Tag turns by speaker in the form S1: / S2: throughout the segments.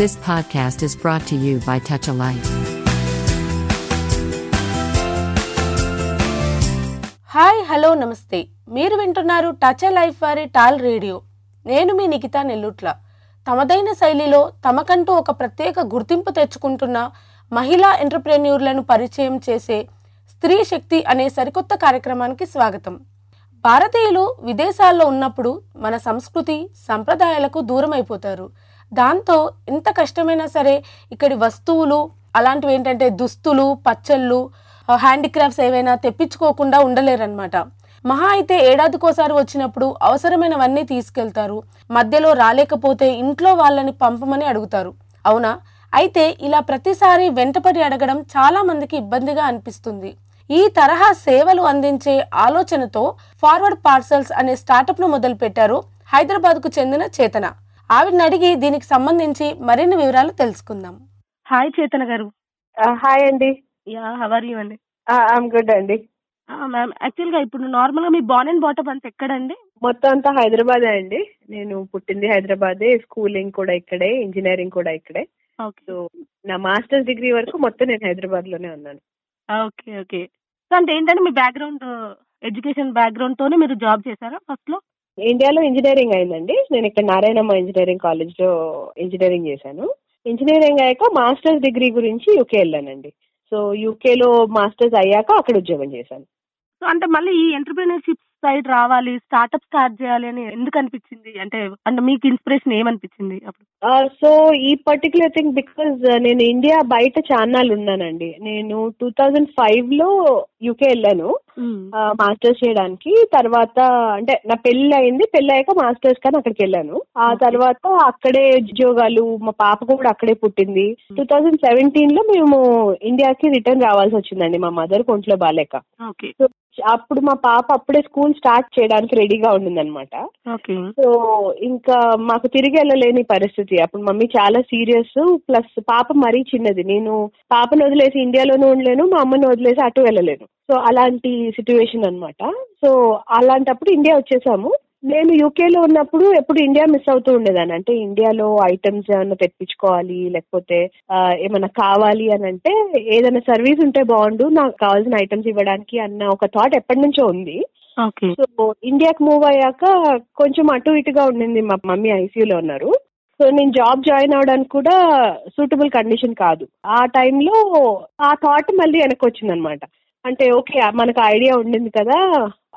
S1: This podcast is brought to you by Touch a Light.
S2: Hi hello నమస్తే మీరు వింటున్నారు touch life వారి tall radio నేను మీ నిఖితా నెల్లుట్ల. తమదైన శైలిలో తమకంటూ ఒక ప్రత్యేక గుర్తింపు తెచ్చుకుంటున్న మహిళా ఎంటర్ప్రెన్యూర్లను పరిచయం చేసే స్త్రీ శక్తి అనే సరికొత్త కార్యక్రమానికి స్వాగతం. భారతీయులు విదేశాల్లో ఉన్నప్పుడు మన సంస్కృతి సంప్రదాయాలకు దూరం అయిపోతారు దాంతో ఎంత కష్టమైనా సరే ఇక్కడి వస్తువులు అలాంటివి ఏంటంటే దుస్తులు పచ్చళ్ళు హ్యాండిక్రాఫ్ట్స్ ఏవైనా తెప్పించుకోకుండా ఉండలేరన్నమాట. మహా అయితే ఏడాదికోసారి వచ్చినప్పుడు అవసరమైనవన్నీ తీసుకెళ్తారు. మధ్యలో రాలేకపోతే ఇంట్లో వాళ్ళని పంపమని అడుగుతారు. అవునా? అయితే ఇలా ప్రతిసారి వెంటపడి అడగడం చాలా మందికి ఇబ్బందిగా అనిపిస్తుంది. ఈ తరహా సేవలు అందించే ఆలోచనతో ఫార్వర్డ్ పార్సల్స్ అనే స్టార్టప్ను హైదరాబాద్కు చెందిన చేతన. ఆవిడని అడిగి దీనికి సంబంధించి మరిన్ని వివరాలు తెలుసుకుందాం. హాయ్ చేతన గారు.
S3: హాయ్ అండి.
S2: యా హవర్ యూ అండి?
S3: ఐఎమ్ గుడ్ అండి.
S2: మ్యామ్ యాక్చువల్గా ఇప్పుడు నార్మల్గా మీ బాన్ అండ్ బాటమ్ అంతా ఎక్కడండి?
S3: మొత్తం అంతా హైదరాబాదే అండి. నేను పుట్టింది హైదరాబాదే స్కూలింగ్ కూడా ఇక్కడే ఇంజనీరింగ్ కూడా ఇక్కడే.
S2: ఓకే
S3: సో నా మాస్టర్స్ డిగ్రీ వరకు మొత్తం నేను హైదరాబాద్లోనే ఉన్నాను.
S2: ఓకే ఓకే సో అంటే ఏంటంటే మీ బ్యాక్గ్రౌండ్ ఎడ్యుకేషన్ బ్యాక్గ్రౌండ్ తోనే మీరు జాబ్ చేశారా ఫస్ట్లో?
S3: ఇండియాలో ఇంజనీరింగ్ అయిందండి. నేను ఇక్కడ నారాయణమ్మ ఇంజనీరింగ్ కాలేజ్లో ఇంజనీరింగ్ చేశాను. ఇంజనీరింగ్ అయ్యాక మాస్టర్స్ డిగ్రీ గురించి యూకే వెళ్ళానండి. సో యూకేలో మాస్టర్స్ అయ్యాక అక్కడ ఉద్యోగం చేశాను.
S2: సో అంటే మళ్ళీ ఈ ఎంటర్ప్రీనర్షిప్ సైడ్ రావాలి స్టార్ట్అప్ స్టార్ట్ చేయాలి అని ఎందుకు అనిపించింది? అంటే అంటే మీకు ఇన్స్పిరేషన్ ఏమనిపించింది అప్పుడు?
S3: సో ఈ పర్టికులర్ థింగ్ బికాజ్ నేను ఇండియా బయట చాన్నాళ్ళు ఉన్నానండి. నేను టూ థౌజండ్ ఫైవ్లో యూకే వెళ్ళాను. మాస్టర్స్ చేయడానికి. తర్వాత అంటే నా పెళ్ళి అయింది. పెళ్ళి అయ్యాక మాస్టర్స్ కానీ అక్కడికి వెళ్ళాను. ఆ. తర్వాత అక్కడే ఉద్యోగాలు మా పాప కూడా అక్కడే పుట్టింది. టూ థౌజండ్ సెవెంటీన్లో మేము ఇండియాకి రిటర్న్ రావాల్సి వచ్చిందండి మా మదర్ ఒంట్లో బాలేక.
S2: ఓకే.
S3: అప్పుడు మా పాప అప్పుడే స్కూల్ స్టార్ట్ చేయడానికి రెడీగా ఉండిందనమాట సో ఇంకా మాకు తిరిగి వెళ్ళలేని పరిస్థితి. అప్పుడు మమ్మీ చాలా సీరియస్ ప్లస్ పాప మరీ చిన్నది. నేను పాపను వదిలేసి ఇండియాలోనూ ఉండలేను మా అమ్మని వదిలేసి అటు వెళ్ళలేను. సో అలాంటి సిచ్యువేషన్ అన్నమాట. సో అలాంటప్పుడు ఇండియా వచ్చేసాము. నేను యూకేలో ఉన్నప్పుడు ఎప్పుడు ఇండియా మిస్ అవుతూ ఉండేదాన్ని. అంటే ఇండియాలో ఐటమ్స్ ఏమైనా తెప్పించుకోవాలి లేకపోతే ఏమైనా కావాలి అని అంటే ఏదైనా సర్వీస్ ఉంటే బాగుండు నాకు కావాల్సిన ఐటమ్స్ ఇవ్వడానికి అన్న ఒక థాట్ ఎప్పటి నుంచో ఉంది. సో ఇండియాకి మూవ్ అయ్యాక కొంచెం అటు ఇటుగా ఉండింది మా మమ్మీ ఐసీయూలో ఉన్నారు. సో నేను జాబ్ జాయిన్ అవడానికి కూడా సూటబుల్ కండిషన్ కాదు. ఆ టైంలో ఆ థాట్ మళ్ళీ వెనక్కి వచ్చింది అనమాట అంటే ఓకే మనకు ఐడియా ఉండింది కదా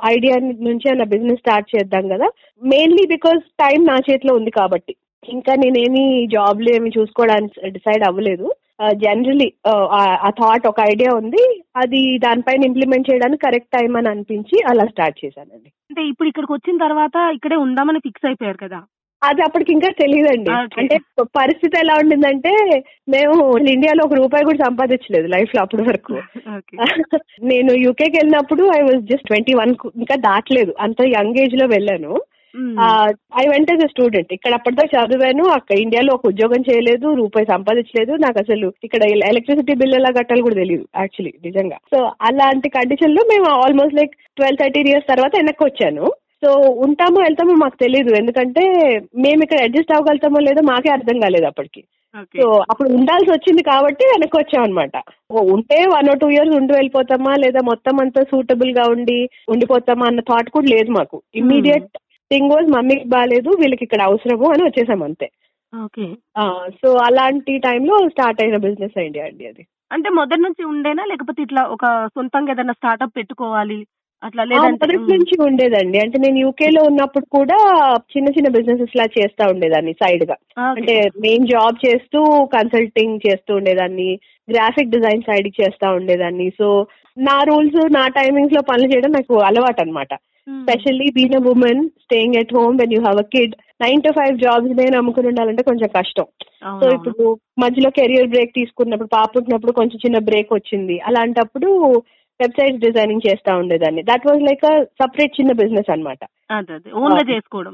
S3: ఐడియా నుంచి అన్న బిజినెస్ స్టార్ట్ చేద్దాం కదా. మెయిన్లీ బికాస్ టైం నా చేతిలో ఉంది కాబట్టి. ఇంకా నేనేమి జాబ్లు ఏమి చూసుకోవడానికి డిసైడ్ అవ్వలేదు. Uh, జనరలీ uh, ఆ థాట్ ఒక ఐడియా ఉంది. అది దానిపైన ఇంప్లిమెంట్ చేయడానికి కరెక్ట్ టైం అని అనిపించి అలా స్టార్ట్ చేశానండి.
S2: అంటే ఇప్పుడు ఇక్కడికి వచ్చిన తర్వాత ఇక్కడే ఉందామని ఫిక్స్ అయిపోయారు కదా.
S3: అది అప్పటికి ఇంకా తెలియదండి. అంటే పరిస్థితి ఎలా ఉండిందంటే మేము ఇండియాలో ఒక రూపాయి కూడా సంపాదించలేదు లైఫ్లో అప్పటి వరకు. నేను యూకేకి వెళ్ళినప్పుడు I was just twenty one ఇంకా దాటలేదు. అంత యంగ్ ఏజ్లో వెళ్ళాను ఐ వెంట ఎస్ స్టూడెంట్ ఇక్కడ అప్పటిదాకా చదివాను. అక్కడ ఇండియాలో ఒక ఉద్యోగం చేయలేదు రూపాయి సంపాదించలేదు. నాకు అసలు ఇక్కడ ఎలక్ట్రిసిటీ బిల్ ఎలా కట్టాలి కూడా తెలియదు యాక్చువల్లీ నిజంగా. సో అలాంటి కండిషన్లో మేము almost like twelve thirteen years తర్వాత వెనక్కి వచ్చాను. సో ఉంటామో వెళ్తామో మాకు తెలియదు ఎందుకంటే మేము ఇక్కడ అడ్జస్ట్ అవ్వగలుగుతామో లేదో మాకే అర్థం కాలేదు అప్పటికి. సో అప్పుడు ఉండాల్సి వచ్చింది కాబట్టి వెనక్కి వచ్చాం అనమాట ఉంటే వన్ ఆర్ టూ ఇయర్స్ ఉండి వెళ్ళిపోతామా లేదా మొత్తం అంతా సూటబుల్గా ఉండి ఉండిపోతామా అన్న థాట్ కూడా లేదు మాకు. ఇమ్మీడియట్ థింగ్ వాజ్ మమ్మీకి బాగాలేదు వీళ్ళకి ఇక్కడ అవసరము అని వచ్చేసాం అంతే. సో అలాంటి టైంలో స్టార్ట్ అయిన బిజినెస్ ఐడియా అండి అది.
S2: అంటే మొదటి నుంచి ఉండేనా? లేకపోతే ఇట్లా ఒక సొంతంగా ఏదైనా స్టార్ట్అప్ పెట్టుకోవాలి? అట్లా
S3: ఆ,
S2: లేదంటే
S3: మొదటి నుంచి ఉండేదండి. అంటే నేను యూకే లో ఉన్నప్పుడు కూడా చిన్న చిన్న బిజినెసెస్ లా చేస్తా ఉండేదాన్ని సైడ్గా. అంటే నేను జాబ్ చేస్తూ కన్సల్టింగ్ చేస్తూ ఉండేదాన్ని. గ్రాఫిక్ డిజైన్ సైడ్ చేస్తా ఉండేదాన్ని. సో నా రూల్స్ నా టైమింగ్స్లో పనులు చేయడం నాకు అలవాటు అనమాట specially been a women staying at home when you have a kid nine to five jobs నేను నమ్ముకుని ఉండాలంటే కొంచెం కష్టం. సో ఇప్పుడు మధ్యలో కెరియర్ బ్రేక్ తీసుకున్నప్పుడు పాప పుట్టినప్పుడు కొంచెం చిన్న బ్రేక్ వచ్చింది. అలాంటప్పుడు వెబ్సైట్స్ డిజైనింగ్ చేస్తా ఉండేదాన్ని. దట్ వాజ్ లైక్ సపరేట్ చిన్న బిజినెస్
S2: అదే ఓన్గా చేసుకోవడం.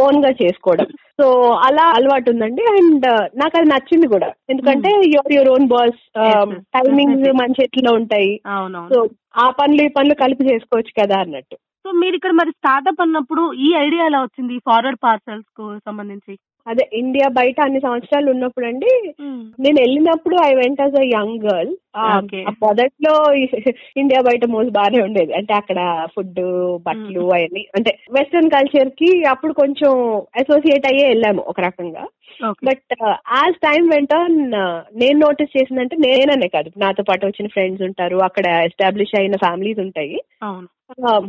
S3: ఓన్గా చేసుకోవడం. సో అలా అలవాటు ఉందండి అండ్ నాకు అది నచ్చింది కూడా. ఎందుకంటే your your own boss. Timings. మన చేతిలో ఉంటాయి. సో ఆ పనులు ఈ పనులు కలిపి చేసుకోవచ్చు కదా అన్నట్టు.
S2: సో మీరు ఇక్కడ మరి స్టార్ట్అప్ అన్నప్పుడు ఈ ఐడియా ఎలా వచ్చింది? ఫార్వర్డ్ పార్సల్స్కు సంబంధించి?
S3: అదే ఇండియా బయట అన్ని సంవత్సరాలు ఉన్నప్పుడు అండి నేను వెళ్ళినప్పుడు I went as a young girl. మొదట్లో ఇండియా బయట మోజు బాగానే ఉండేది. అంటే అక్కడ ఫుడ్ బట్టలు అవన్నీ. అంటే వెస్ట్రన్ కల్చర్కి అప్పుడు కొంచెం అసోసియేట్ అయ్యే వెళ్ళాము ఒక రకంగా. బట్ యాజ్ టైం వెంట నేను నోటీస్ చేసిందంటే నేననే కాదు. నాతో పాటు వచ్చిన ఫ్రెండ్స్ ఉంటారు. అక్కడ ఎస్టాబ్లిష్ అయిన ఫ్యామిలీస్ ఉంటాయి. ఆ,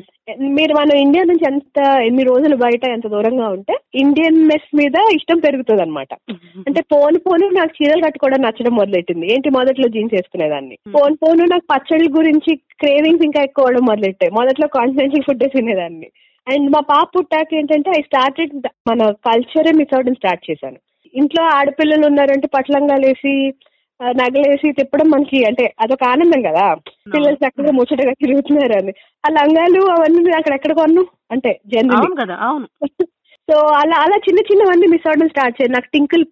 S3: మీరు మనం ఇండియా నుంచి ఎంత ఎన్ని రోజులు బయట ఎంత దూరంగా ఉంటే ఇండియన్ మెస్ మీద ఇష్టం పెరుగుతుంది అనమాట అంటే పోను పోను నాకు చీరలు కట్టుకోవడం నచ్చడం మొదలెట్టింది. ఏంటి మొదట్లో జీన్స్ వేసుకునేదాన్ని? పోను పోను నాకు పచ్చళ్ళ గురించి క్రేవింగ్స్ ఇంకా ఎక్కువ అవడం మొదలెట్టాయి మొదట్లో కాన్ఫిడెన్షియల్ ఫుడ్ తినేదాన్ని. అండ్ మా పాప పుట్టాక ఏంటంటే ఐ స్టార్టెడ్ మన కల్చరే మిస్ అవడం స్టార్ట్ చేశాను. ఇంట్లో ఆడపిల్లలు ఉన్నారంటే పట్లంగాలు వేసి నగలేసి తిప్పడం మనకి అంటే అదొక ఆనందం కదా. పిల్లలు చక్కగా ముచ్చటగా తిరుగుతున్నారు అని. ఆ లంగాలు అవన్నీ నేను అక్కడ ఎక్కడ కొన్ను? అంటే జనరల్
S4: అవును కదా అవును.
S3: సో అలా అలా చిన్న చిన్నవన్నీ మిస్ అవడం స్టార్ట్ చేయాలి నాకు టింకిల్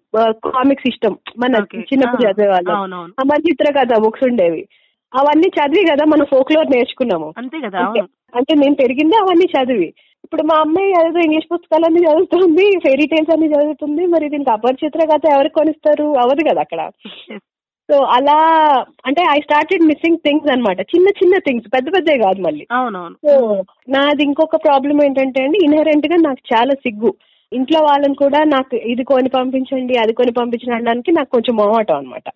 S3: కామిక్స్ ఇష్టం. మన. చిన్నప్పుడు
S4: ఆ,
S3: చదివేవాళ్ళం. అమర్ చిత్ర కథ బుక్స్ ఉండేవి. అవన్నీ చదివి కదా మనం ఫోక్లోర్ నేర్చుకున్నాము.
S4: అంతే కదా
S3: అంటే నేను పెరిగింది అవన్నీ చదివి. ఇప్పుడు మా అమ్మాయి ఏదో ఇంగ్లీష్ పుస్తకాలన్నీ చదువుతుంది ఫెయిరీ టైల్స్ అన్ని చదువుతుంది మరి దీనికి అపరిచిత్ర కథ ఎవరికి కొనిస్తారు? అవదు కదా అక్కడ. సో అలా అంటే ఐ స్టార్టెడ్ మిస్సింగ్ థింగ్స్ అన్నమాట. చిన్న చిన్న థింగ్స్ పెద్ద పెద్దే కాదు మళ్ళీ. సో నాది ఇంకొక ప్రాబ్లం ఏంటంటే అండి ఇన్హరెంట్గా నాకు చాలా సిగ్గు. ఇంట్లో వాళ్ళని కూడా నాకు ఇది కొని పంపించండి అది కొని పంపించండి అనడానికి నాకు కొంచెం మొహమాటం అనమాట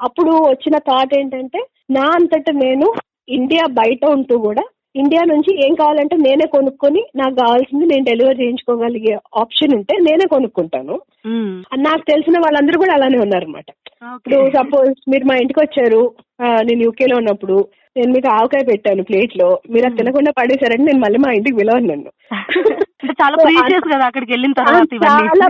S3: అప్పుడు వచ్చిన థాట్ ఏంటంటే నా అంతటా నేను ఇండియా బయట ఉంటూ కూడా ఇండియా నుంచి ఏం కావాలంటే నేనే కొనుక్కొని నాకు కావాల్సింది నేను డెలివరీ చేయించుకోగలిగే ఆప్షన్ ఉంటే నేనే కొనుక్కుంటాను. నాకు తెలిసిన వాళ్ళందరూ కూడా అలానే ఉన్నారనమాట ఇప్పుడు సపోజ్ మీరు మా ఇంటికి వచ్చారు నేను యూకేలో ఉన్నప్పుడు నేను మీకు ఆవకాయ పెట్టాను ప్లేట్లో మీరు అది తినకుండా పడేశారంటే నేను మళ్ళీ మా ఇంటికి పిలవను నన్ను.
S4: చాలా ప్రీషియస్ కదా అక్కడికి వెళ్ళిన
S3: ఆ,
S4: తర్వాత ఇవన్నీ.
S3: చాలా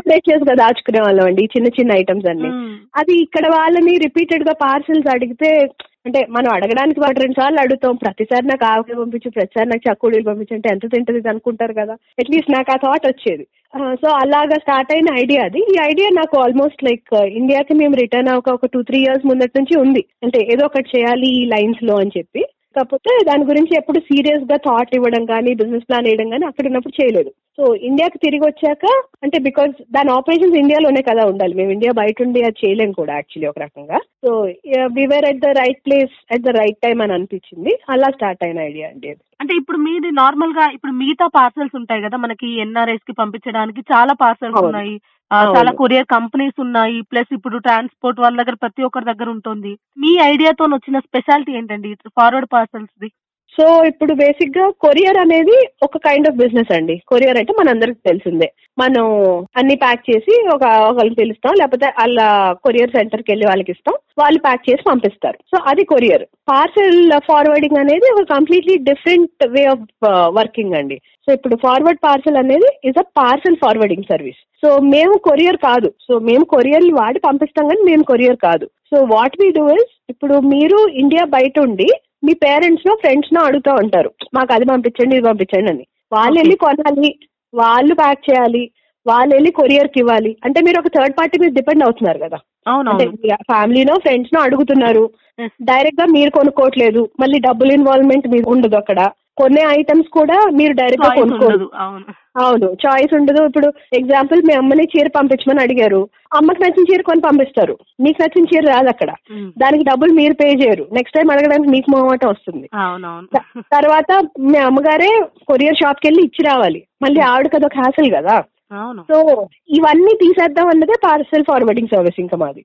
S3: గా దాచుకునే వాళ్ళం అండి చిన్న చిన్న ఐటమ్స్ అన్ని. అది ఇక్కడ వాళ్ళని రిపీటెడ్గా పార్సల్స్ అడిగితే అంటే మనం అడగడానికి వాటి రెండు సార్లు అడుగుతాం. ప్రతిసారి నాకు ఆవకాయ పంపించు ప్రతిసారి నాకు చక్కుడీలు పంపించు అంటే ఎంత తింటది ఇది అనుకుంటారు కదా. అట్లీస్ట్ నాకు ఆ థాట్ వచ్చేది. సో అలాగా స్టార్ట్ అయిన ఐడియా అది. ఈ ఐడియా నాకు ఆల్మోస్ట్ లైక్ ఇండియాకి మేము రిటర్న్ అవ్వక ఒక టూ త్రీ ఇయర్స్ ముందటి నుంచి ఉంది. అంటే ఏదో ఒకటి చేయాలి ఈ లైన్స్లో అని చెప్పి. కాకపోతే దాని గురించి ఎప్పుడు సీరియస్గా థాట్ ఇవ్వడం కానీ బిజినెస్ ప్లాన్ వేయడం కానీ అక్కడ ఉన్నప్పుడు చేయలేదు. సో ఇండియాకి తిరిగి వచ్చాక అంటే బికాజ్ దాని ఆపరేషన్స్ ఇండియాలోనే కదా ఉండాలి. మేము ఇండియా బయట ఉండి అది చేయలేం కూడా యాక్చువల్లీ ఒక రకంగా. So we were at the right place at the right time అని అనిపించింది. అలా స్టార్ట్ అయిన ఐడియా అండి
S4: అంటే ఇప్పుడు మీది నార్మల్గా ఇప్పుడు మిగతా పార్సల్స్ ఉంటాయి కదా మనకి ఎన్ఆర్ఐస్కి పంపించడానికి చాలా పార్సల్స్. ఉన్నాయి. చాలా కొరియర్ కంపెనీస్ ఉన్నాయి. ప్లస్ ఇప్పుడు ట్రాన్స్పోర్ట్ వాళ్ళ దగ్గర ప్రతి ఒక్కరి దగ్గర ఉంటుంది. మీ ఐడియాతో వచ్చిన స్పెషాలిటీ ఏంటండి? Forward parcels the?
S3: సో ఇప్పుడు బేసిక్గా కొరియర్ అనేది ఒక కైండ్ ఆఫ్ బిజినెస్ అండి. కొరియర్ అంటే మనందరికి తెలిసిందే. మనం అన్ని ప్యాక్ చేసి ఒక ఒకరికి పిలుస్తాం లేకపోతే అలా కొరియర్ సెంటర్కి వెళ్ళి వాళ్ళకి ఇస్తాం వాళ్ళు ప్యాక్ చేసి పంపిస్తారు. సో అది కొరియర్ పార్సల్ ఫార్వర్డింగ్ అనేది ఒక completely different way of working అండి. సో ఇప్పుడు ఫార్వర్డ్ పార్సల్ అనేది is a parcel forwarding service so మేము కొరియర్ కాదు. సో మేము కొరియర్ వాడి పంపిస్తాం కానీ మేము కొరియర్ కాదు. So what we do is ఇప్పుడు మీరు ఇండియా బయట ఉండి మీ పేరెంట్స్ నో ఫ్రెండ్స్ నో అడుగుతూ ఉంటారు మాకు అది పంపించండి ఇది పంపించండి అని. వాళ్ళు. వెళ్ళి కొనాలి వాళ్ళు ప్యాక్ చేయాలి వాళ్ళు వెళ్ళి కొరియర్కి ఇవ్వాలి. అంటే మీరు ఒక థర్డ్ పార్టీ మీద డిపెండ్ అవుతున్నారు కదా. ఫ్యామిలీనో ఫ్రెండ్స్ నో అడుగుతున్నారు. డైరెక్ట్గా మీరు కొనుక్కోవట్లేదు. మళ్ళీ డబ్బులు ఇన్వాల్వ్మెంట్ మీద ఉండదు అక్కడ. కొన్ని ఐటమ్స్ కూడా మీరు డైరెక్ట్గా
S4: ఉండదు అవును.
S3: చాయిస్ ఉండదు. ఇప్పుడు ఎగ్జాంపుల్ మీ అమ్మని చీర పంపించమని అడిగారు. అమ్మకి నచ్చిన చీర కొని పంపిస్తారు. మీకు నచ్చిన చీర రాదు అక్కడ. దానికి డబ్బులు మీరు పే చేయరు. నెక్స్ట్ టైం అడగడానికి మీకు మొహమాటం వస్తుంది. తర్వాత మీ అమ్మగారే కొరియర్ షాప్కి వెళ్ళి ఇచ్చి రావాలి. మళ్ళీ ఆవిడకి అదొక హ్యాసల్ కదా. సో ఇవన్నీ తీసేద్దాం అన్నదే పార్సల్ ఫార్వర్డింగ్ సర్వీస్ ఇంకా మాది.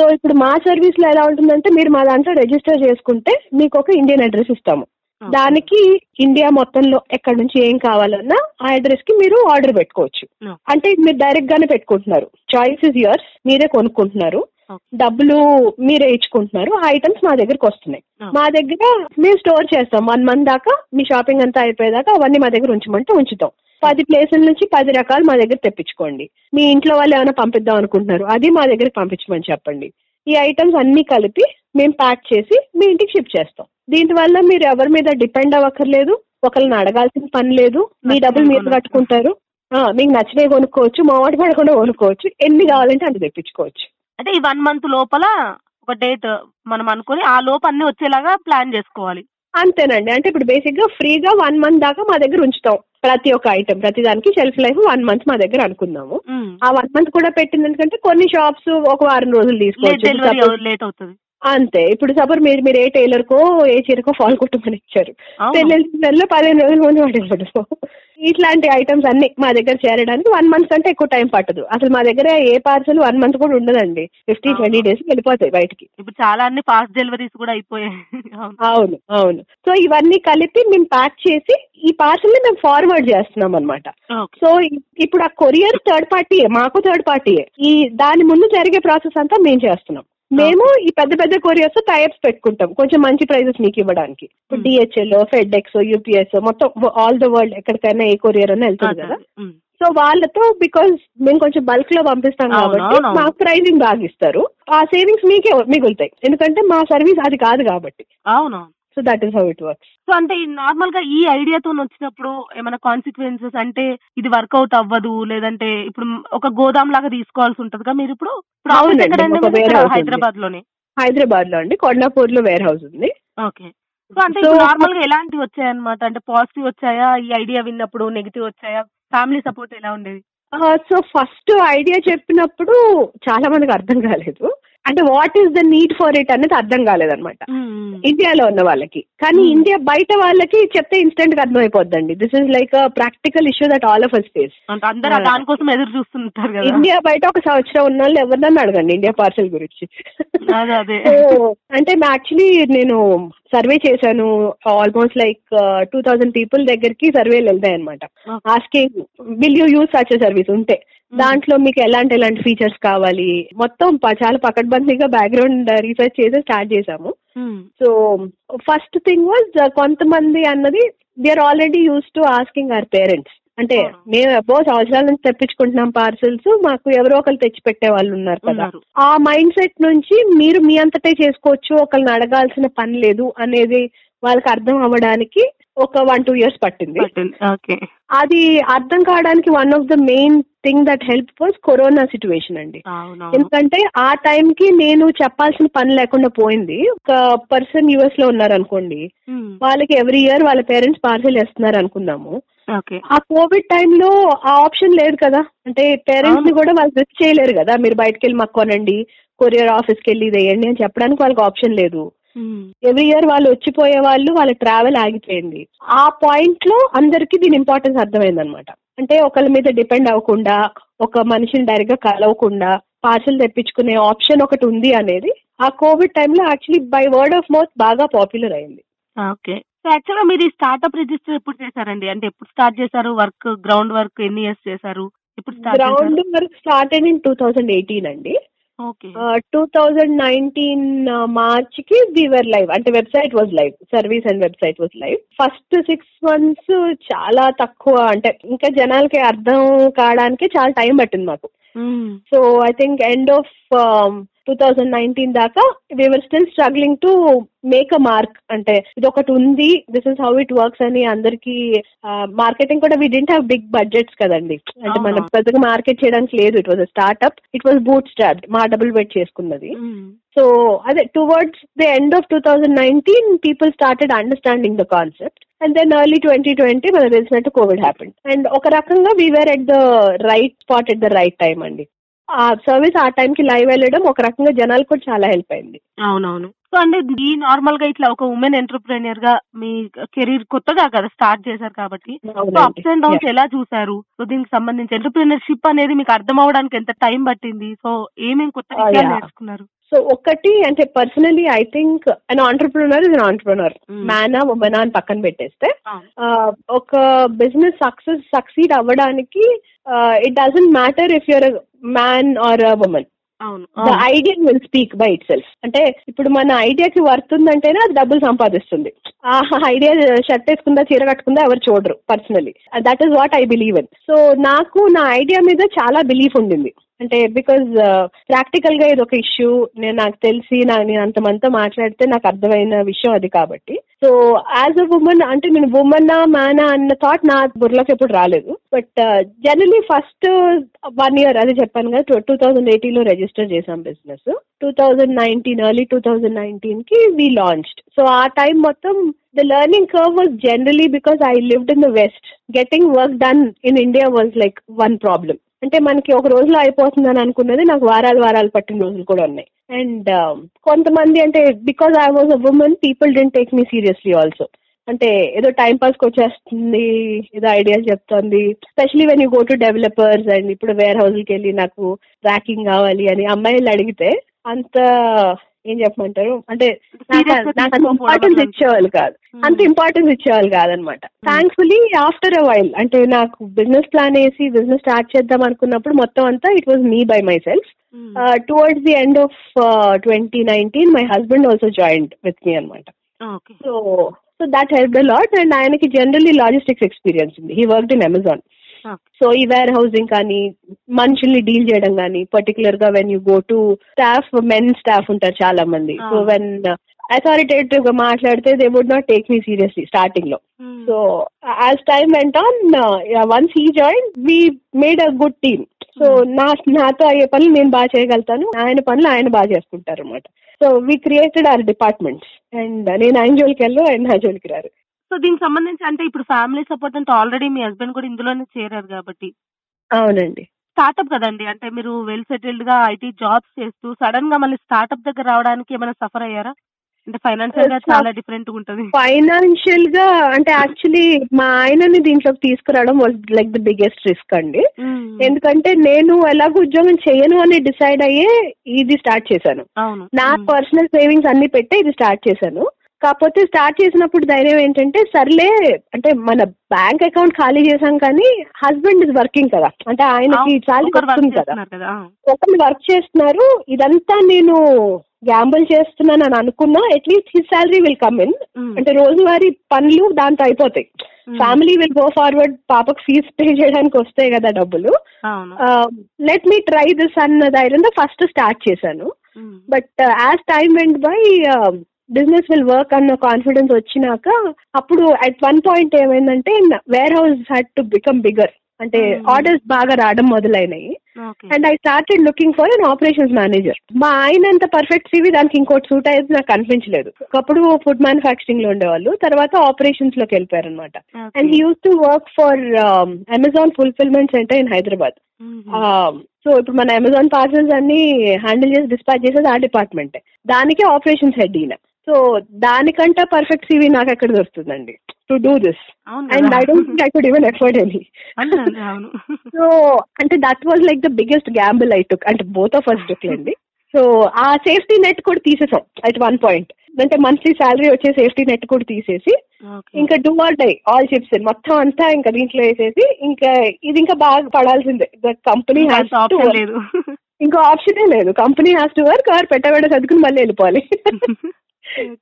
S3: సో ఇప్పుడు మా సర్వీస్లో ఎలా ఉంటుందంటే మీరు మా దాంట్లో రిజిస్టర్ చేసుకుంటే మీకు ఒక ఇండియన్ అడ్రస్ ఇస్తాము. దానికి ఇండియా మొత్తంలో ఎక్కడి నుంచి ఏం కావాలన్నా ఆ అడ్రస్కి మీరు ఆర్డర్ పెట్టుకోవచ్చు. అంటే మీరు డైరెక్ట్ గానే పెట్టుకుంటున్నారు. చాయిస్ ఇస్ యువర్స్ మీరే కొనుక్కుంటున్నారు. డబ్బులు మీరే ఇచ్చుకుంటున్నారు. ఆ ఐటమ్స్ మా దగ్గరకు వస్తున్నాయి. మా దగ్గర మేము స్టోర్ చేస్తాం. వన్ మంత్ దాకా మీ షాపింగ్ అంతా అయిపోయేదాకా అవన్నీ మా దగ్గర ఉంచమంటే ఉంచుతాం. పది ప్లేసుల నుంచి పది రకాలు మా దగ్గర తెప్పించుకోండి. మీ ఇంట్లో వాళ్ళు ఏమైనా పంపిద్దాం అనుకుంటున్నారు అది మా దగ్గర పంపించమని చెప్పండి. ఈ ఐటమ్స్ అన్ని కలిపి మేము ప్యాక్ చేసి మీ ఇంటికి షిప్ చేస్తాం. దీనివల్ల మీరు ఎవరి మీద డిపెండ్ అవ్వక్కర్లేదు. ఒకరిని అడగాల్సిన పని లేదు. మీ డబ్బులు మీరు. కట్టుకుంటారు. మీకు నచ్చినవి కొనుక్కోవచ్చు మావాడి పడకుండా కొనుక్కోవచ్చు. ఎన్ని కావాలంటే అన్ని తెప్పించుకోవచ్చు.
S4: అంటే ఈ వన్ మంత్ లోపల ఒక డేట్ మనం అనుకొని ఆ లోపు అన్ని వచ్చేలాగా ప్లాన్ చేసుకోవాలి.
S3: అంతేనండి. అంటే ఇప్పుడు బేసిక్గా ఫ్రీగా వన్ మంత్ దాకా మా దగ్గర ఉంచుతాం. ప్రతి ఒక్క ఐటమ్ ప్రతి దానికి షెల్ఫ్ లైఫ్ వన్ మంత్ మా దగ్గర అనుకుందాము. ఆ వన్ మంత్ కూడా పెట్టింది ఎందుకంటే కొన్ని షాప్స్ ఒక వారం రోజులు
S4: లేట్
S3: తీసుకోవచ్చు అంతే. ఇప్పుడు సపోజ్ మీరు మీరు ఏ టైలర్ కో ఏ చీరకో ఫాల్ కుట్టమని ఇచ్చారు. నెలలో పదిహేను రోజుల ముందు ఇవ్వడం ఇట్లాంటి ఐటమ్స్ అన్ని మా దగ్గర చేరడానికి వన్ మంత్ కంటే ఎక్కువ టైం పట్టదు. అసలు మా దగ్గర ఏ పార్సల్ వన్ మంత్ కూడా ఉండదండి. ఫిఫ్టీన్
S4: అవును.
S3: ట్వంటీ డేస్ వెళ్ళిపోతాయి బయటికి.
S4: ఇప్పుడు చాలా అన్ని ఫాస్ట్ డెలివరీస్ కూడా అయిపోయాయి. అవును.
S3: అవును సో ఇవన్నీ కలిపి మేము ప్యాక్ చేసి ఈ పార్సల్ని మేము ఫార్వర్డ్ చేస్తున్నాం అనమాట సో ఇప్పుడు ఆ కొరియర్ థర్డ్ పార్టీయే మాకు థర్డ్ పార్టీయే ఈ దాని ముందు జరిగే ప్రాసెస్ అంతా మేము చేస్తున్నాం. మేము ఈ పెద్ద పెద్ద కొరియర్స్ టైప్స్ పెట్టుకుంటాం. కొంచెం మంచి ప్రైజెస్ మీకు ఇవ్వడానికి. డిహెచ్ఎల్ ఫెడ్ఎక్స్ యూపీఎస్ మొత్తం ఆల్ ద వరల్డ్ ఎక్కడికైనా ఏ కొరియర్ అని వెళ్తుంది కదా. సో వాళ్ళతో బికాజ్ మేము కొంచెం బల్క్లో పంపిస్తాం కాబట్టి. మాకు ప్రైజింగ్ బాగా ఇస్తారు. ఆ సేవింగ్స్ మీకే మిగులుతాయి. ఎందుకంటే మా సర్వీస్ అది కాదు కాబట్టి.
S4: అవును.
S3: So that is how it works
S4: so అంటే నార్మల్గా ఈ ఐడియాతో వచ్చినప్పుడు ఏమైనా కాన్సిక్వెన్సెస్ అంటే ఇది వర్కౌట్ అవ్వదు లేదంటే ఇప్పుడు ఒక గోదాం లాగా తీసుకోవాల్సి ఉంటదిగా మీరు ఇప్పుడు.
S3: హైదరాబాద్లోనే హైదరాబాద్లో అండి కొండాపూర్లో వేర్ హౌస్ ఉంది.
S4: ఓకే. సో అంటే నార్మల్గా ఎలాంటివి వచ్చాయన్నమాట? అంటే పాజిటివ్ వచ్చాయా? ఈ ఐడియా విన్నప్పుడు నెగిటివ్ వచ్చాయా? ఫ్యామిలీ సపోర్ట్ ఎలా ఉండేది?
S3: సో ఫస్ట్ ఐడియా చెప్పినప్పుడు చాలా మందికి అర్థం కాలేదు. అంటే what is the need for it అనేది అర్థం కాలేదన్నమాట. ఇండియాలో ఉన్న వాళ్ళకి. కానీ. ఇండియా బయట వాళ్ళకి చెప్తే ఇన్స్టెంట్గా అర్థమైపోద్దండి. This is like practical issue that all of us face
S4: అందరు. దానికోసం ఎదురు చూస్తుంటారు
S3: ఇండియా బయట ఒక సంవత్సరం ఉన్న వాళ్ళు ఎవరినన్నా అడగండి ఇండియా పార్సల్ గురించి. అంటే యాక్చువల్లీ నేను సర్వే చేశాను. Almost like two thousand people దగ్గరికి సర్వేలు వెళ్తాయి అనమాట. Asking will you use such service ఉంటే. దాంట్లో మీకు ఎలాంటి ఎలాంటి ఫీచర్స్ కావాలి? మొత్తం చాలా పకడ్బందీగా బ్యాక్గ్రౌండ్ రీసెర్చ్ చేసి స్టార్ట్ చేశాము.
S4: Hmm.
S3: So first thing was కొంతమంది అన్నది we are already use to asking our parents అంటే. మేము ఎబ్బో సంవత్సరాల నుంచి తెప్పించుకుంటున్నాం పార్సల్స్ మాకు ఎవరో ఒకరు తెచ్చి పెట్టే వాళ్ళు ఉన్నారు కదా. ఆ మైండ్ సెట్ నుంచి మీరు మీ అంతటే చేసుకోవచ్చు ఒకరిని అడగాల్సిన పని లేదు అనేది వాళ్ళకి అర్థం అవ్వడానికి ఒక వన్ టూ ఇయర్స్ పట్టింది. అది అర్థం కావడానికి one of the main thing that help was corona situation అండి. ఎందుకంటే ఆ టైంకి నేను చెప్పాల్సిన పని లేకుండా పోయింది. ఒక పర్సన్ యుఎస్లో ఉన్నారు అనుకోండి
S4: మ్మ్.
S3: వాళ్ళకి ఎవ్రీ ఇయర్ వాళ్ళ పేరెంట్స్ పార్సల్ వేస్తున్నారు అనుకుందాము. ఆ కోవిడ్ టైంలో ఆ ఆప్షన్ లేదు కదా. అంటే
S4: పేరెంట్స్ని.
S3: కూడా వాళ్ళు రిస్క్ చేయలేరు కదా. మీరు బయటకు వెళ్ళి మాకు కొనండి కొరియర్ ఆఫీస్కి వెళ్ళి ఇది వేయండి అని చెప్పడానికి వాళ్ళకి ఆప్షన్ లేదు. ఎవ్రీ ఇయర్ వాళ్ళు వచ్చిపోయే వాళ్ళు వాళ్ళ ట్రావెల్ ఆగిపోయింది. ఆ పాయింట్లో అందరికి దీని ఇంపార్టెన్స్ అర్థమైంది అనమాట అంటే ఒకళ్ళ మీద డిపెండ్ అవ్వకుండా ఒక మనిషిని డైరెక్ట్గా కలవకుండా పార్సల్ తెప్పించుకునే ఆప్షన్ ఒకటి ఉంది అనేది ఆ కోవిడ్ టైంలో actually by word of mouth బాగా పాపులర్ అయింది.
S4: ఓకే సో యాక్చువల్గా మీరు ఈ స్టార్ట్అప్ రిజిస్టర్ ఎప్పుడు చేశారండి? అంటే ఎప్పుడు స్టార్ట్ చేశారు? వర్క్ గ్రౌండ్ వర్క్ ఎన్ని ఇయర్స్ చేశారు? స్టార్ట్
S3: గ్రౌండ్ వర్క్ స్టార్ట్ అయిన టూ థౌజండ్ ఎయిటీన్ అండి. టూ థౌజండ్ నైన్టీన్ మార్చ్కి వీవర్ లైవ్ అంటే website was live service and website was live first six months చాలా తక్కువ. అంటే ఇంకా జనాలకి అర్థం కావడానికి చాలా టైం పట్టింది మాకు. So I think end of two thousand nineteen దాకా we are still struggling to make a mark అంటే ఇది ఒకటి ఉంది this is how it works అని అందరికి మార్కెటింగ్ కూడా we didn't have big budgets కదండి. అంటే మనం. పెద్దగా మార్కెట్ చేయడానికి లేదు. It was startup it was boot start మా డబుల్ బెట్ చేసుకున్నది. సో అదే towards the end of two thousand nineteen people started understanding the concept and then early twenty twenty మనకు తెలిసినట్టు కోవిడ్ హ్యాపెండ్ అండ్ ఒక రకంగా we are at the right spot at the right time అండి. ఆ service ఆ టైంకి live వెళ్ళడం ఒక రకంగా జనాలకు కూడా చాలా హెల్ప్ అయింది.
S4: అవునవును. సో అంటే ఈ నార్మల్గా ఇట్లా ఒక ఉమెన్ ఎంటర్ప్రెన్యూర్గా మీ కెరీర్ కొత్తగా కదా స్టార్ట్ చేశారు కాబట్టి. సో అప్స్ అండ్ డౌన్స్ ఎలా చూసారు సో దీనికి సంబంధించి ఎంటర్ప్రినర్షిప్ అనేది మీకు అర్థం అవడానికి ఎంత టైం పట్టింది? సో ఏమేమి కొత్త విషయాలు
S3: yeah.
S4: నేర్చుకున్నారు?
S3: సో ఒకటి అంటే personally I think an entrepreneur is an entrepreneur. మ్యానా ఉమెనా అని పక్కన పెట్టేస్తే ఒక బిజినెస్ సక్సెస్ సక్సీడ్ అవ్వడానికి it doesn't matter if you're man or women the idea will speak by itself అంటే ఇప్పుడు మన ఐడియాకి వర్త్ ఉందంటేనే అది డబ్బులు సంపాదిస్తుంది. ఆ ఐడియా షర్ట్ వేసుకుందా చీర కట్టుకుందా ఎవరు చూడరు personally that is what I believe in so నాకు నా ఐడియా మీద చాలా బిలీఫ్ ఉండింది. అంటే బికాజ్ ప్రాక్టికల్ uh, గా ఇది ఒక ఇష్యూ నేను నాకు తెలిసి నా నేను అంతమంతా మాట్లాడితే నాకు అర్థమైన విషయం అది కాబట్టి. సో యాజ్ అ ఉమెన్ అంటే నేను ఉమెన్ మ్యానా అన్న థాట్ నా బుర్రలోకి ఎప్పుడు రాలేదు. But generally first one year అదే చెప్పాను కదా టూ థౌజండ్ ఎయిటీన్లో రిజిస్టర్ చేసాం business two thousand nineteen early two thousand నైన్టీన్కి we launched so ఆ టైం మొత్తం the learning curve was generally because I lived in the west getting work done in India was like one problem అంటే మనకి ఒక రోజులో అయిపోతుందని అనుకున్నది నాకు వారాలు వారాలు పట్టిన రోజులు కూడా ఉన్నాయి. అండ్ um, కొంతమంది అంటే because I was a women people didn't take me seriously also అంటే ఏదో టైం పాస్కి వచ్చేస్తుంది ఏదో ఐడియాస్ చెప్తుంది. Specially when you go to developers and ఇప్పుడు వేర్ హౌస్కి వెళ్ళి నాకు ర్యాకింగ్ కావాలి అని అమ్మాయిలు అడిగితే అంత ఏం చెప్పమంటారు? అంటే నాకు ఇంపార్టెన్స్. ఇచ్చేవాళ్ళు కాదు. అంత ఇంపార్టెన్స్ ఇచ్చేవాళ్ళు కాదనమాట. థ్యాంక్ఫుల్లీ ఆఫ్టర్ అ వైల్ అంటే నాకు బిజినెస్ ప్లాన్ వేసి బిజినెస్ స్టార్ట్ చేద్దాం అనుకున్నప్పుడు మొత్తం అంతా it was me by myself towards the end of twenty nineteen my husband also joined with me అనమాట. So so that help the lot and ఆయనకి generally logistics experience ఉంది. He work in Amazon so ఈ warehousing కానీ మనుషుల్ని deal చేయడం కానీ పర్టికులర్గా when you go to staff men staff ఉంటారు చాలా మంది సో. వెన్ అథారిటేటివ్గా మాట్లాడితే they would not take me seriously స్టార్టింగ్లో. So as time went on once he join we made a good team so నా నాతో అయ్యే పనులు నేను బాగా చేయగలుగుతాను. ఆయన పనులు ఆయన బాగా చేసుకుంటారు అనమాట so we created our departments and నేను ఆయన జోలికి వెళ్ళు ఆయన నా జోలికి రారు.
S4: సో దీనికి సంబంధించి అంటే ఇప్పుడు ఫ్యామిలీ సపోర్ట్ అంటే ఆల్రెడీ మీ హస్బెండ్ కూడా ఇందులోనే చేరారు కాబట్టి.
S3: అవునండి.
S4: స్టార్ట్అప్ కదండి. అంటే మీరు వెల్ సెటిల్డ్గా ఐటీ జాబ్స్ చేస్తూ సడన్గా మళ్ళీ స్టార్ట్అప్ దగ్గర రావడానికి ఏమైనా సఫర్ అయ్యారా? అంటే
S3: ఫైనాన్షియల్గా
S4: చాలా డిఫరెంట్గా ఉంటది.
S3: ఫైనాన్షియల్గా అంటే యాక్చువల్లీ మా ఆయనని దీంట్లోకి తీసుకురావడం was like the biggest risk అండి. ఎందుకంటే నేను ఎలాగో ఉద్యోగం చేయను అని డిసైడ్ అయ్యే ఇది స్టార్ట్ చేశాను. నా. పర్సనల్ సేవింగ్స్ అన్ని పెట్టే ఇది స్టార్ట్ చేశాను. కాకపోతే స్టార్ట్ చేసినప్పుడు ధైర్యం ఏంటంటే సర్లే అంటే మన బ్యాంక్ అకౌంట్ ఖాళీ చేశాం కానీ హస్బెండ్ ఇస్ వర్కింగ్ కదా. అంటే ఆయనకి చాలా వస్తుంది కదా. ఒకరు వర్క్ చేస్తున్నారు. ఇదంతా నేను గ్యాంబుల్ చేస్తున్నాను అని అనుకున్నా at least his salary will come in. అంటే రోజువారీ పనులు దాంతో అయిపోతాయి. ఫ్యామిలీ విల్ గో ఫార్వర్డ్ పాపకు ఫీజ్ పే చేయడానికి వస్తాయి కదా డబ్బులు. లెట్ మీ ట్రై దిస్ అన్న ధైర్యంతో ఫస్ట్ స్టార్ట్ చేశాను. But as time went by business will work అన్న కాన్ఫిడెన్స్ వచ్చినాక అప్పుడు అట్ వన్ పాయింట్ ఏమైందంటే warehouse had to become bigger అంటే
S4: Hmm.
S3: ఆర్డర్స్ బాగా రావడం మొదలైనాయి. And I started looking for an operations manager మా ఆయన అంత పర్ఫెక్ట్ సివి దానికి ఇంకోటి సూట్ అయ్యేది నాకు కనిపించలేదు ఒకప్పుడు ఫుడ్ మ్యానుఫ్యాక్చరింగ్లో ఉండేవాళ్ళు. తర్వాత ఆపరేషన్స్లోకి వెళ్ళిపోయారు అనమాట and he use to work for Amazon fulfilment centre in Hyderabad so ఇప్పుడు మన అమెజాన్ పార్సల్స్ అన్ని హ్యాండిల్ చేసి డిస్పాచ్ చేసేది ఆ డిపార్ట్మెంట్ దానికే ఆపరేషన్స్ హెడ్ ఈయన. సో దానికంటే పర్ఫెక్ట్ సివి నాకు ఎక్కడ దొరుకుతుందండి? To do this and I don't. Think I could even afford any so అంటే that was like the biggest gamble I took అంటే బోత్ ఆఫ్ అస్ టుక్ అండి సో ఆ సేఫ్టీ నెట్ కూడా తీసేసాం అట్ వన్ పాయింట్ అంటే మంత్లీ శాలరీ వచ్చే safety net కూడా తీసేసి. ఇంకా do or die all chips మొత్తం అంతా ఇంకా దీంట్లో వేసేసి ఇంకా ఇది ఇంకా బాగా పడాల్సిందే. ద కంపెనీ
S4: ఇంకా
S3: హ్యాస్
S4: లేదు.
S3: ఇంకా ఆప్షనే లేదు. Company has to work or పెట్టబెడ చదువుకుని మళ్ళీ వెళ్ళిపోవాలి.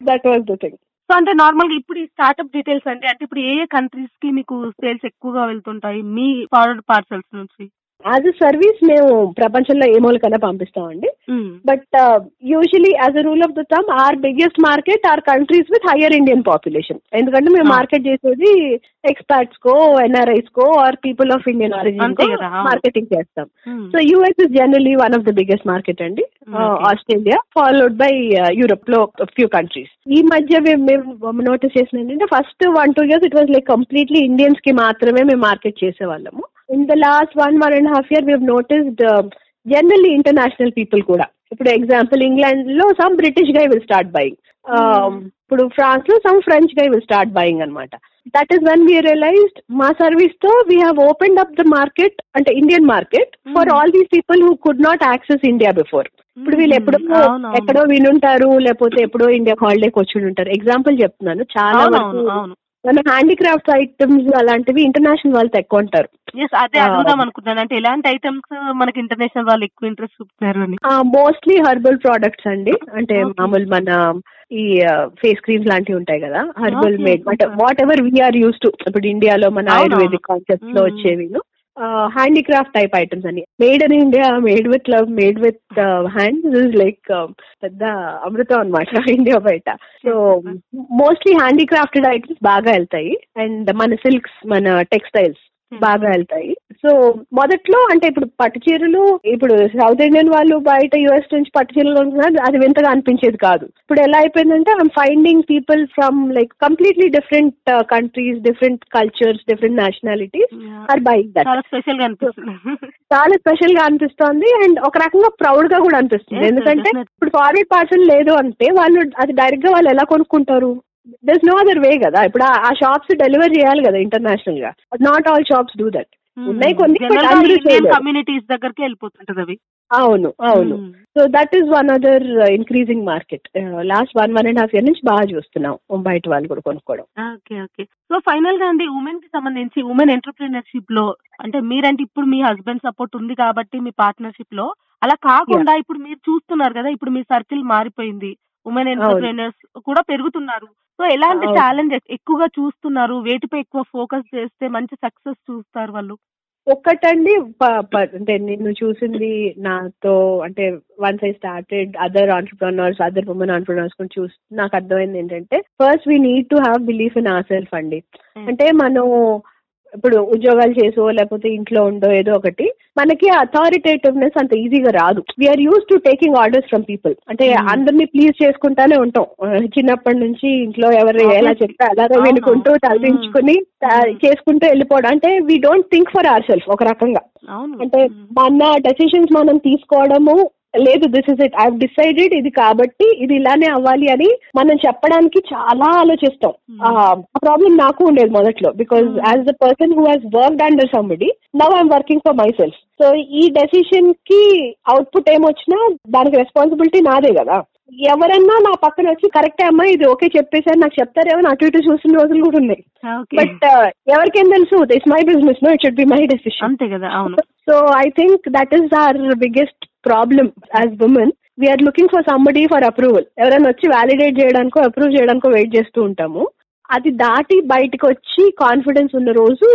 S3: That was the thing
S4: so అంటే నార్మల్గా ఇప్పుడు ఈ స్టార్ట్అప్ డీటెయిల్స్ అంటే అంటే ఇప్పుడు ఏ ఏ కంట్రీస్కి మీకు సేల్స్ ఎక్కువగా వెళ్తుంటాయి? మీ ఫార్వర్డ్ పార్సల్స్ నుంచి.
S3: యాజ్ అ సర్వీస్ మేము ప్రపంచంలో ఏ మూలకన్నా పంపిస్తామండి. But usually as a rule of the thumb our biggest market are countries with higher Indian population ఎందుకంటే మేము
S4: Ah.
S3: మార్కెట్ చేసేది ఎక్స్పర్ట్స్ కో NRIs co or people of Indian origin. Marketing చేస్తాం. So US is generally one of the biggest market అండి. Australia followed by యూరోప్లో few countries ఈ మధ్య మేము మేము నోటీస్ చేసిన ఏంటంటే first one two years it was like completely ఇండియన్స్కి మాత్రమే మేము మార్కెట్ చేసేవాళ్ళము in the last one one and half year we noticed generally international people కూడా. ఇప్పుడు ఎగ్జాంపుల్ ఇంగ్లాండ్లో some British guy will start buying ఇప్పుడు ఫ్రాన్స్లో some French guy will start buying అనమాట that is one we realised మా సర్వీస్తో we have open up the market అంటే Indian market for
S4: Hmm.
S3: All these people who could not access India before ఇప్పుడు వీళ్ళు ఎప్పుడో
S4: మ్మ్. అవును,
S3: ఎక్కడో వినుంటారు లేకపోతే ఎప్పుడో ఇండియా హాలిడేకి వచ్చి ఉంటారు. ఎగ్జాంపుల్ చెప్తున్నాను. చాలా వరకు మన హ్యాండిక్రాఫ్ట్స్ ఐటమ్స్ అలాంటివి ఇంటర్నేషనల్ వాళ్ళతో ఎక్కువ ఉంటారు.
S4: ఎస్ అదే. అడుగుదాం అనుకుంటున్నాను. అంటే ఎలాంటి ఐటమ్స్ మనకి ఇంటర్నేషనల్ వాళ్ళు ఎక్కువ ఇంట్రెస్ట్ అని?
S3: మోస్ట్లీ హర్బల్ ప్రోడక్ట్స్ అండి. అంటే. మామూలు మన ఈ ఫేస్ క్రీమ్స్ లాంటివి ఉంటాయి కదా హర్బల్ మేడ్ అంటే. Whatever we are use to ఇప్పుడు ఇండియాలో మన ఆయుర్వేదిక్
S4: కాన్సెప్ట్స్లో.
S3: వచ్చేవి హ్యాండిక్రాఫ్ట్ టైప్ ఐటమ్స్ అని. Made in India made with love made with hands is like పెద్ద అమృతం అనమాట ఇండియా బయట. సో మోస్ట్లీ హ్యాండిక్రాఫ్టెడ్ ఐటమ్స్ బాగా వెళ్తాయి. అండ్ మన సిల్క్స్ మన టెక్స్టైల్స్ బాగా వెళ్తాయి. సో మొదట్లో అంటే ఇప్పుడు పట్టు చీరలు ఇప్పుడు సౌత్ ఇండియన్ వాళ్ళు బయట యుఎస్ నుంచి పట్టు చీరలు కొనుక్కున్నారు. అది వింతగా అనిపించేది కాదు. ఇప్పుడు ఎలా అయిపోయిందంటే I'm finding people from like completely different countries different cultures different nationalities or bike that
S4: చాలా స్పెషల్గా అనిపిస్తుంది.
S3: చాలా స్పెషల్గా అనిపిస్తోంది. అండ్ ఒక రకంగా ప్రౌడ్గా కూడా అనిపిస్తుంది. ఎందుకంటే. ఇప్పుడు ఫార్వర్డ్ పార్సల్ లేదు అంటే వాళ్ళు అది డైరెక్ట్గా వాళ్ళు ఎలా కొనుక్కుంటారు? దర్ నో అదర్ వే కదా. ఇప్పుడు ఆ- షాప్స్ డెలివర్ చేయాలి కదా ఇంటర్నేషనల్గా. Not all shops do that ఉన్నాయి కొన్ని.
S4: కమ్యూనిటీస్ దగ్గరికి వెళ్ళిపోతుంటది అవి.
S3: అవును అవును. So that is one other increasing market last one one and half year నుంచి బాగా చూస్తున్నాం బయట వాళ్ళు కూడా కొనుక్కోవడం.
S4: ఓకే ఓకే సో ఫైనల్గా అండి ఉమెన్కి సంబంధించి ఉమెన్ ఎంటర్ప్రీనర్షిప్లో అంటే మీరంటే ఇప్పుడు మీ హస్బెండ్ సపోర్ట్ ఉంది కాబట్టి మీ పార్ట్నర్షిప్లో అలా కాకుండా ఇప్పుడు మీరు చూస్తున్నారు కదా ఇప్పుడు మీ సర్కిల్ మారిపోయింది. ఉమెన్ ఎంటర్ప్రీనర్స్ కూడా పెరుగుతున్నారు. సో ఎలాంటి
S3: అవును.
S4: ఛాలెంజ్ ఎక్కువగా చూస్తున్నారు? వేటిపై ఎక్కువ ఫోకస్ చేస్తే మంచి సక్సెస్ చూస్తారు వాళ్ళు?
S3: ఒక్కటండి అంటే నిన్ను చూసింది నాతో అంటే once I started other entrepreneurs other women entrepreneurs కూడా చూసి నాకు అర్థమైంది ఏంటంటే first we need to have belief in our self అండి అంటే మనం ఇప్పుడు ఉద్యోగాలు చేసో లేకపోతే ఇంట్లో ఉండో ఏదో ఒకటి మనకి అథారిటేటివ్నెస్ అంత ఈజీగా రాదు we're used to taking orders from people అంటే
S4: Hmm.
S3: అందరినీ ప్లీజ్ చేసుకుంటానే ఉంటాం చిన్నప్పటి నుంచి ఇంట్లో ఎవరు ఎలా. చెప్తే అలాగే. వినుకుంటూ తలదించుకుని ఆ,
S4: Hmm.
S3: చేసుకుంటూ వెళ్ళిపోవడం అంటే we don't think for our self ఒక రకంగా అంటే మన డెసిషన్స్ మనం తీసుకోవడము లేదు this is it I decided ఇది కాబట్టి ఇది ఇలానే అవ్వాలి అని మనం చెప్పడానికి చాలా ఆలోచిస్తాం.
S4: Hmm.
S3: ఆ ప్రాబ్లం నాకు ఉండేది మొదట్లో because. As the person who has worked under somebody now I'm working for my self so ఈ డెసిషన్కి అవుట్పుట్ ఏమొచ్చినా దానికి రెస్పాన్సిబిలిటీ నాదే కదా. ఎవరన్నా నా పక్కన వచ్చి కరెక్టే అమ్మా ఇది ఓకే చెప్పేసారు నాకు చెప్తారేమో అటు ఇటు చూసిన రోజులు కూడా ఉన్నాయి. బట్ ఎవరికేం తెలుసు this my business no it should be my decision
S4: అంతే కదా అవును.
S3: So I think that is our biggest problem as women we're looking for somebody for approval ఎవరైనా వచ్చి వ్యాలిడేట్ చేయడానికో అప్రూవ్ చేయడానికో వెయిట్ చేస్తూ ఉంటాము. అది దాటి బయటకు వచ్చి కాన్ఫిడెన్స్ ఉన్న రోజు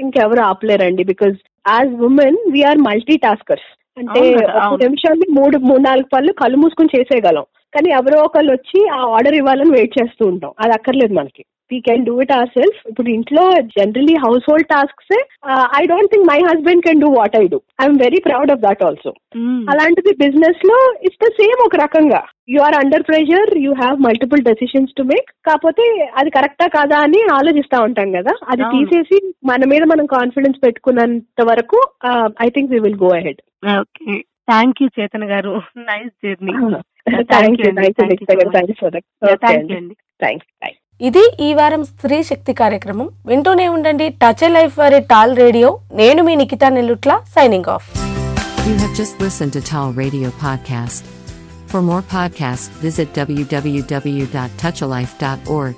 S3: ఇంకెవరు ఆపలేరండి. Because as women we're multitaskers అంటే ఒక. నిమిషాన్ని మూడు మూడు నాలుగు పళ్ళు కళ్ళు మూసుకొని చేసేయగలం. కానీ ఎవరో ఒకళ్ళు వచ్చి ఆ ఆర్డర్ ఇవ్వాలని వెయిట్ చేస్తూ ఉంటాం. అది అక్కర్లేదు మనకి. We can do it our self ఇప్పుడు ఇంట్లో generally household tasks I don't think my husband can do what I do I'm very proud of that also. అలాంటిది బిజినెస్లో ఇట్స్ ద సేమ్ ఒక రకంగా. You are under pressure you have multiple decisions to make కాకపోతే అది కరెక్టా కాదా అని ఆలోచిస్తా ఉంటాం కదా. అది. తీసేసి మన మీద మనం కాన్ఫిడెన్స్ పెట్టుకున్నంత వరకు I think we will go ahead
S4: okay thank you Chetan garu. Nice journey
S3: thank you
S4: అండి.
S3: Thank you. Thank you that
S4: thank you అండి
S2: ఇది ఈ వారం స్త్రీ శక్తి కార్యక్రమం వింటూనే ఉండండి టచ్ లైఫ్ వారి టాల్ రేడియో నేను మీ Nikhita Nellutla signing off
S1: You have just listened to Tall Radio Podcast. For more podcasts, visit www.touchalife.org.